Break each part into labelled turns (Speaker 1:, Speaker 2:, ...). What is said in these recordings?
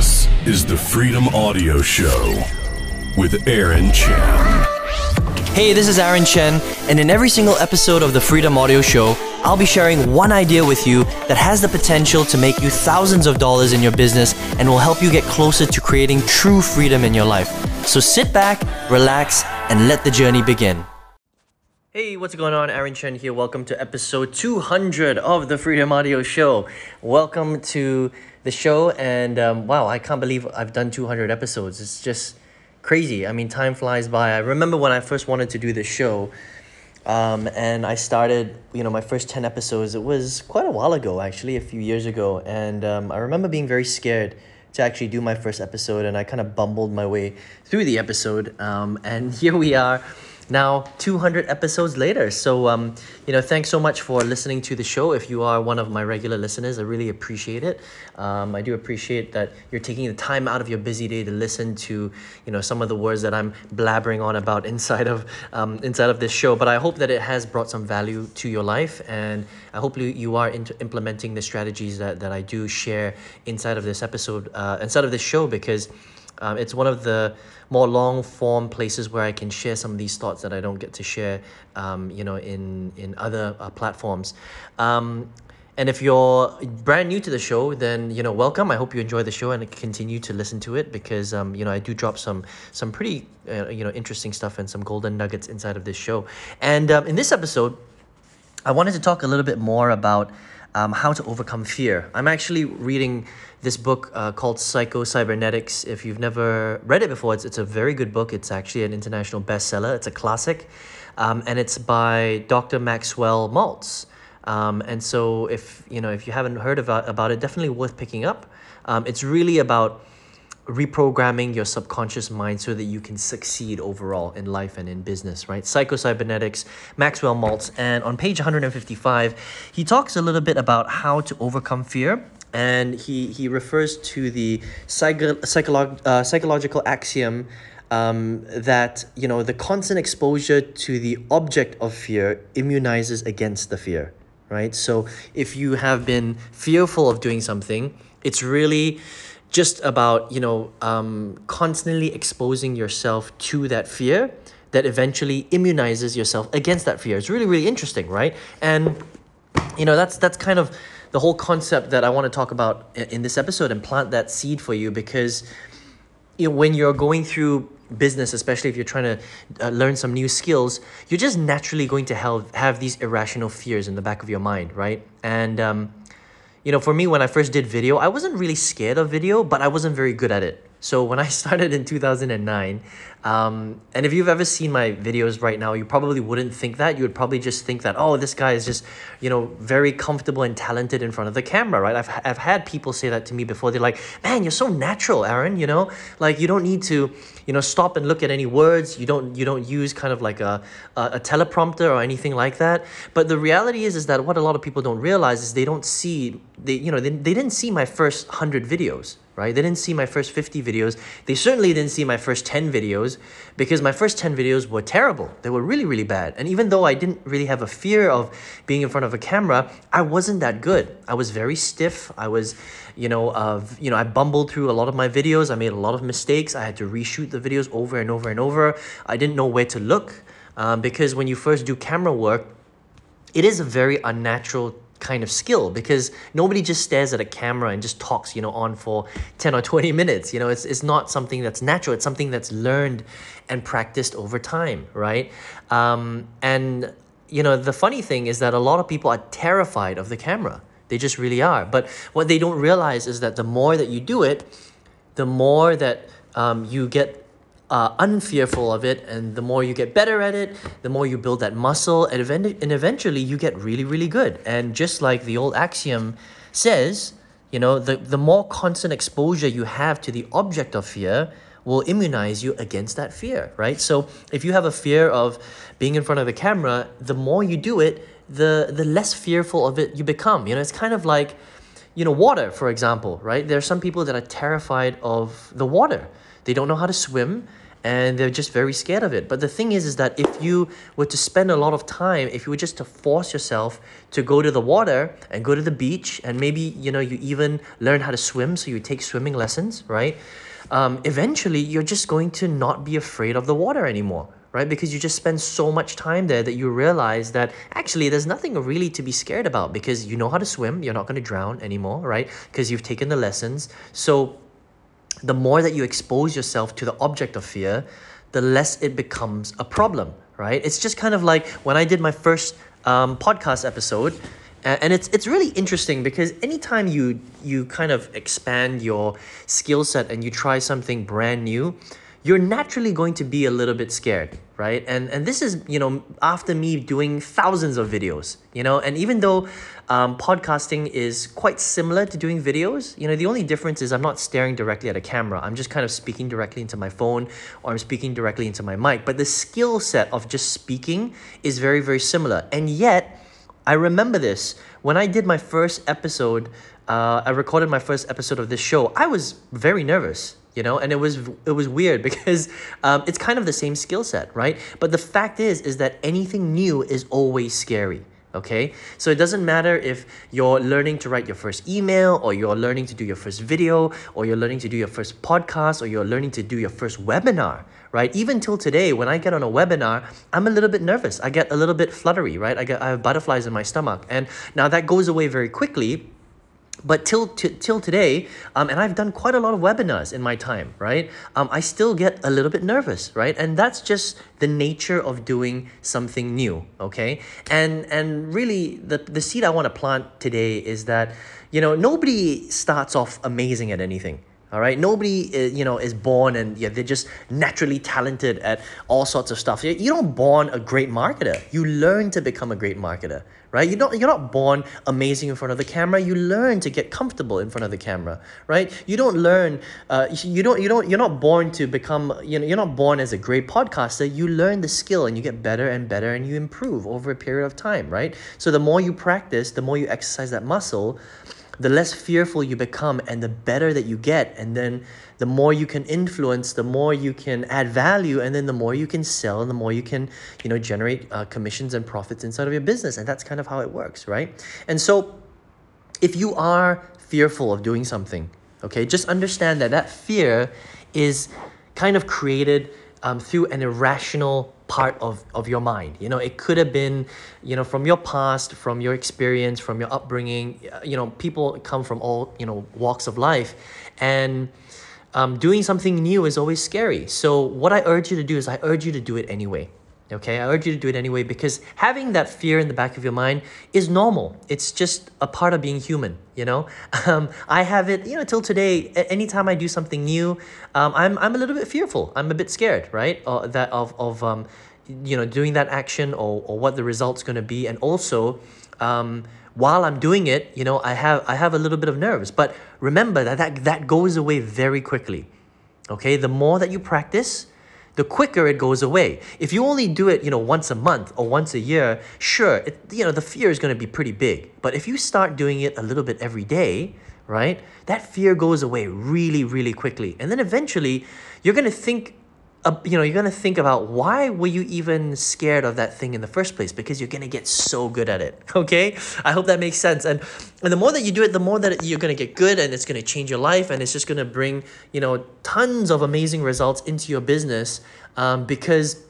Speaker 1: This is the Freedom Audio Show with Aaron Chen.
Speaker 2: Hey, this is Aaron Chen, and in every single episode of the Freedom Audio Show, I'll be sharing one idea with you that has the potential to make you thousands of dollars in your business and will help you get closer to creating true freedom in your life. So sit back, relax, and let the journey begin. Hey, what's going on? Aaron Chen here. Welcome to episode 200 of the Freedom Audio Show. Welcome to the show, and um, wow, I can't believe I've done 200 episodes. It's just crazy. I mean, time flies by. I remember when I first wanted to do this show, um, and I started, you know, my first 10 episodes. It was quite a while ago, actually, a few years ago. And um, I remember being very scared to actually do my first episode, and I kind of bumbled my way through the episode. Um, and here we are now 200 episodes later. So, um, you know, thanks so much for listening to the show. If you are one of my regular listeners, I really appreciate it. Um, I do appreciate that you're taking the time out of your busy day to listen to, you know, some of the words that I'm blabbering on about inside of um, inside of this show. But I hope that it has brought some value to your life, and I hope you, you are into implementing the strategies that, that I do share inside of this episode, uh, inside of this show, because um, it's one of the more long form places where I can share some of these thoughts that I don't get to share, um, you know, in in other uh, platforms. Um, and if you're brand new to the show, then you know, welcome. I hope you enjoy the show and continue to listen to it because um, you know I do drop some some pretty uh, you know interesting stuff and some golden nuggets inside of this show. And um, in this episode, I wanted to talk a little bit more about um, how to overcome fear. I'm actually reading this book uh, called Psycho Cybernetics. If you've never read it before, it's, it's a very good book. It's actually an international bestseller. It's a classic, um, and it's by Dr. Maxwell Maltz. Um, and so, if you know, if you haven't heard about, about it, definitely worth picking up. Um, it's really about reprogramming your subconscious mind so that you can succeed overall in life and in business, right? Psychocybernetics, Maxwell Maltz. And on page 155, he talks a little bit about how to overcome fear. And he, he refers to the psycho, psycholo- uh, psychological axiom um, that you know the constant exposure to the object of fear immunizes against the fear, right? So if you have been fearful of doing something, it's really just about you know um, constantly exposing yourself to that fear that eventually immunizes yourself against that fear. It's really really interesting, right? And you know that's that's kind of the whole concept that I want to talk about in this episode and plant that seed for you because you know when you're going through business especially if you're trying to uh, learn some new skills you're just naturally going to have have these irrational fears in the back of your mind right and um, you know, for me, when I first did video, I wasn't really scared of video, but I wasn't very good at it. So when I started in 2009, um, and if you've ever seen my videos right now, you probably wouldn't think that. You would probably just think that, oh, this guy is just, you know, very comfortable and talented in front of the camera, right? I've, I've had people say that to me before. They're like, man, you're so natural, Aaron, you know? Like, you don't need to, you know, stop and look at any words. You don't, you don't use kind of like a, a, a teleprompter or anything like that. But the reality is, is that what a lot of people don't realize is they don't see, they, you know, they, they didn't see my first 100 videos, right? They didn't see my first 50 videos. They certainly didn't see my first 10 videos because my first 10 videos were terrible. They were really, really bad. And even though I didn't really have a fear of being in front of a camera, I wasn't that good. I was very stiff. I was, you know, uh, you know, I bumbled through a lot of my videos. I made a lot of mistakes. I had to reshoot the videos over and over and over. I didn't know where to look um, because when you first do camera work, it is a very unnatural kind of skill because nobody just stares at a camera and just talks you know on for 10 or 20 minutes you know it's, it's not something that's natural. It's something that's learned and practiced over time right? Um, and you know the funny thing is that a lot of people are terrified of the camera. They just really are. But what they don't realize is that the more that you do it the more that um, you get uh, unfearful of it and the more you get better at it the more you build that muscle and, event- and eventually you get really really good. And just like the old axiom says you know the, the more constant exposure you have to the object of fear will immunize you against that fear right? So if you have a fear of being in front of the camera the more you do it the the less fearful of it you become. You know it's kind of like you know water for example right? There are some people that are terrified of the water they don't know how to swim and they're just very scared of it. But the thing is, is that if you were to spend a lot of time, if you were just to force yourself to go to the water and go to the beach, and maybe you know you even learn how to swim, so you take swimming lessons, right? Um, eventually, you're just going to not be afraid of the water anymore right? Because you just spend so much time there that you realize that actually there's nothing really to be scared about because you know how to swim, you're not going to drown anymore, right? Because you've taken the lessons. So the more that you expose yourself to the object of fear, the less it becomes a problem, right? It's just kind of like when I did my first um, podcast episode, and it's it's really interesting because anytime you you kind of expand your skill set and you try something brand new, you're naturally going to be a little bit scared, right? And and this is you know after me doing thousands of videos, you know, and even though um, podcasting is quite similar to doing videos, you know, the only difference is I'm not staring directly at a camera. I'm just kind of speaking directly into my phone or I'm speaking directly into my mic. But the skill set of just speaking is very very similar, and yet. I remember this when I did my first episode. Uh, I recorded my first episode of this show. I was very nervous you know? And it was it was weird because um, it's kind of the same skill set right? But the fact is is that anything new is always scary okay? So it doesn't matter if you're learning to write your first email or you're learning to do your first video or you're learning to do your first podcast or you're learning to do your first webinar right? Even till today when i get on a webinar i'm a little bit nervous. I get a little bit fluttery right? I get i have butterflies in my stomach. And now that goes away very quickly but till t- till today um, and i've done quite a lot of webinars in my time right? Um, i still get a little bit nervous right? And that's just the nature of doing something new okay? And and really the the seed i want to plant today is that you know nobody starts off amazing at anything all right, nobody uh, you know is born and yeah they're just naturally talented at all sorts of stuff. You don't born a great marketer. You learn to become a great marketer, right? You're not you're not born amazing in front of the camera. You learn to get comfortable in front of the camera, right? You don't learn. Uh, you don't you don't you're not born to become you know you're not born as a great podcaster. You learn the skill and you get better and better and you improve over a period of time, right? So the more you practice, the more you exercise that muscle the less fearful you become and the better that you get and then the more you can influence the more you can add value and then the more you can sell and the more you can you know generate uh, commissions and profits inside of your business and that's kind of how it works right? And so if you are fearful of doing something okay just understand that that fear is kind of created um, through an irrational part of, of your mind. You know, it could have been, you know, from your past, from your experience, from your upbringing. You know, people come from all, you know, walks of life. And um, doing something new is always scary. So, what I urge you to do is I urge you to do it anyway. Okay, I urge you to do it anyway because having that fear in the back of your mind is normal. It's just a part of being human, you know? Um, I have it, you know, till today, anytime I do something new, um, I'm, I'm a little bit fearful. I'm a bit scared, right? Uh, that of, of um, you know, doing that action or, or what the result's going to be. And also, um, while I'm doing it, you know, I have, I have a little bit of nerves. But remember that, that that goes away very quickly. Okay, the more that you practice, the quicker it goes away. If you only do it, you know, once a month or once a year, sure, it, you know, the fear is going to be pretty big. But if you start doing it a little bit every day, right, that fear goes away really, really quickly. And then eventually, you're going to think you know, you're going to think about why were you even scared of that thing in the first place? Because you're going to get so good at it. Okay. I hope that makes sense. And, and the more that you do it, the more that you're going to get good and it's going to change your life and it's just going to bring, you know, tons of amazing results into your business um, because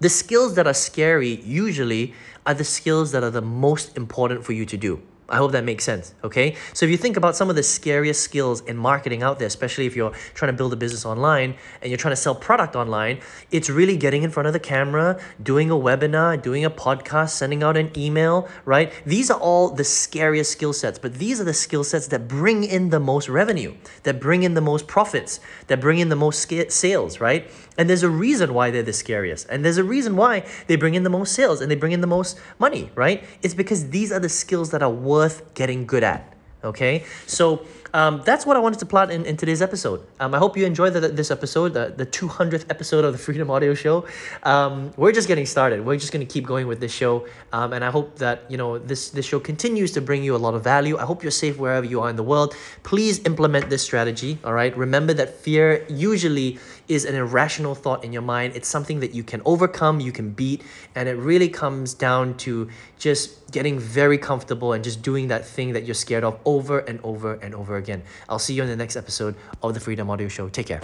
Speaker 2: the skills that are scary usually are the skills that are the most important for you to do. I hope that makes sense, okay? So if you think about some of the scariest skills in marketing out there, especially if you're trying to build a business online and you're trying to sell product online, it's really getting in front of the camera, doing a webinar, doing a podcast, sending out an email, right? These are all the scariest skill sets, but these are the skill sets that bring in the most revenue, that bring in the most profits, that bring in the most sales, right? And there's a reason why they're the scariest. And there's a reason why they bring in the most sales and they bring in the most money, right? It's because these are the skills that are worth getting good at. Okay? So um, that's what I wanted to plot in, in today's episode. Um, I hope you enjoyed the, this episode, the, the 200th episode of the Freedom Audio Show. Um, we're just getting started. We're just going to keep going with this show. Um, and I hope that, you know, this, this show continues to bring you a lot of value. I hope you're safe wherever you are in the world. Please implement this strategy, all right? Remember that fear usually is an irrational thought in your mind. It's something that you can overcome, you can beat, and it really comes down to just getting very comfortable and just doing that thing that you're scared of over and over and over again. I'll see you in the next episode of the Freedom Audio Show. Take care.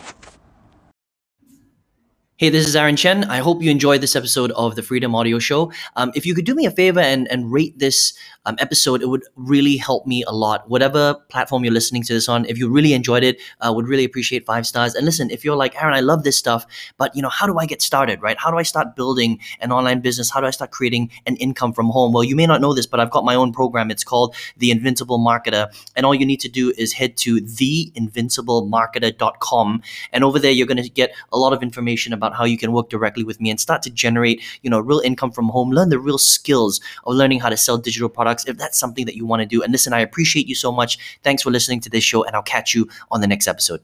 Speaker 2: Hey, this is Aaron Chen. I hope you enjoyed this episode of the Freedom Audio Show. Um, if you could do me a favor and, and rate this um, episode, it would really help me a lot. Whatever platform you're listening to this on, if you really enjoyed it, I uh, would really appreciate five stars. And listen, if you're like, Aaron, I love this stuff, but you know, how do I get started, right? How do I start building an online business? How do I start creating an income from home? Well, you may not know this, but I've got my own program. It's called The Invincible Marketer. And all you need to do is head to theinvinciblemarketer.com. And over there, you're going to get a lot of information about how you can work directly with me and start to generate, you know, real income from home, learn the real skills of learning how to sell digital products if that's something that you want to do. And listen, I appreciate you so much. Thanks for listening to this show, and I'll catch you on the next episode.